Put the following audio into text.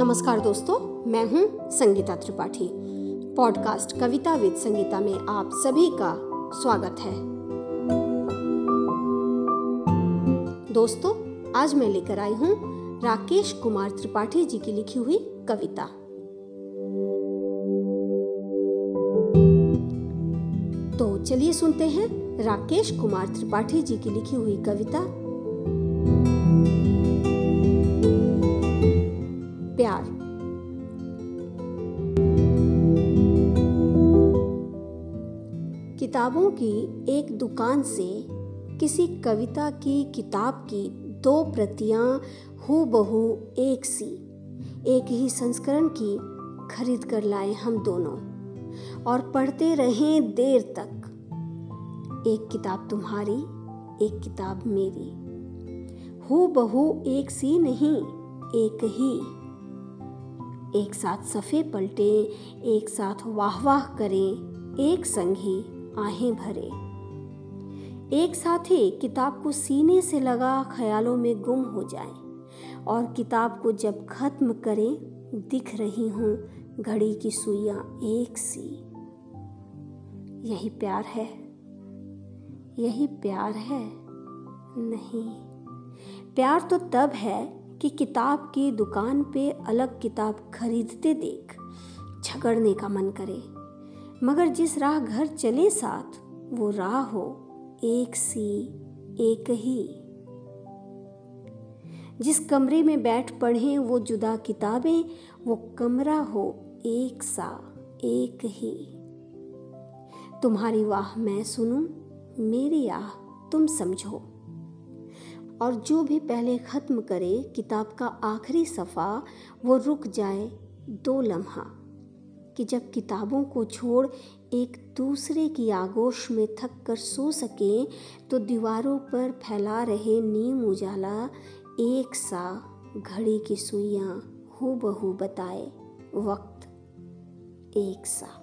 नमस्कार दोस्तों, मैं हूँ संगीता त्रिपाठी। पॉडकास्ट कविता विद संगीता में आप सभी का स्वागत है। दोस्तों, आज मैं लेकर आई हूँ राकेश कुमार त्रिपाठी जी की लिखी हुई कविता। तो चलिए सुनते हैं राकेश कुमार त्रिपाठी जी की लिखी हुई कविता। किताबों की एक दुकान से किसी कविता की किताब की दो प्रतियाँ हो बहु एक सी, एक ही संस्करण की खरीद कर लाए हम दोनों। और पढ़ते रहे देर तक। एक किताब तुम्हारी, एक किताब मेरी। हु बहु एक सी नहीं, एक ही। एक साथ सफ़े पलटे, एक साथ वाह वाह करें, एक संग ही। आहें भरे। एक साथ ही किताब को सीने से लगा ख्यालों में गुम हो जाए और किताब को जब खत्म करें, दिख रही हूँ घड़ी की सुइयाँ एक सी। यही प्यार है। यही प्यार है। नहीं। प्यार तो तब है कि किताब की दुकान पे अलग किताब खरीदते देख, झगड़ने का मन करे। मगर जिस राह घर चले साथ, वो राह हो एक सी, एक ही। जिस कमरे में बैठ पढ़े वो जुदा किताबें, वो कमरा हो एक सा, एक ही। तुम्हारी वाह मैं सुनूं, मेरी आह तुम समझो। और जो भी पहले ख़त्म करे किताब का आखिरी सफ़ा, वो रुक जाए दो लम्हा। कि जब किताबों को छोड़ एक दूसरे की आगोश में थक कर सो सकें तो दीवारों पर फैला रहे नीम उजाला एक सा घड़ी की सुइयाँ हो बहू बताए, वक्त एक सा।